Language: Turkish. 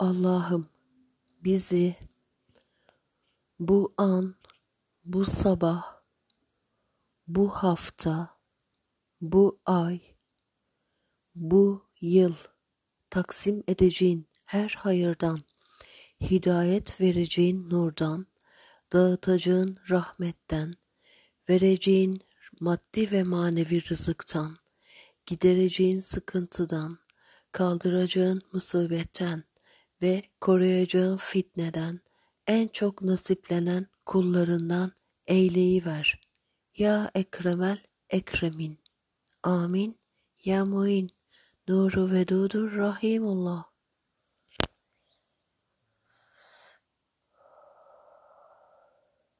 Allah'ım bizi bu an, bu sabah, bu hafta, bu ay, bu yıl taksim edeceğin her hayırdan, hidayet vereceğin nurdan, dağıtacağın rahmetten, vereceğin maddi ve manevi rızıktan, gidereceğin sıkıntıdan, kaldıracağın musibetten ve koruyacağın fitneden en çok nasiplenen kullarından eyleyiver. Ya Ekremel Ekremin. Amin. Ya Muin. Nuru vedudur Rahimullah.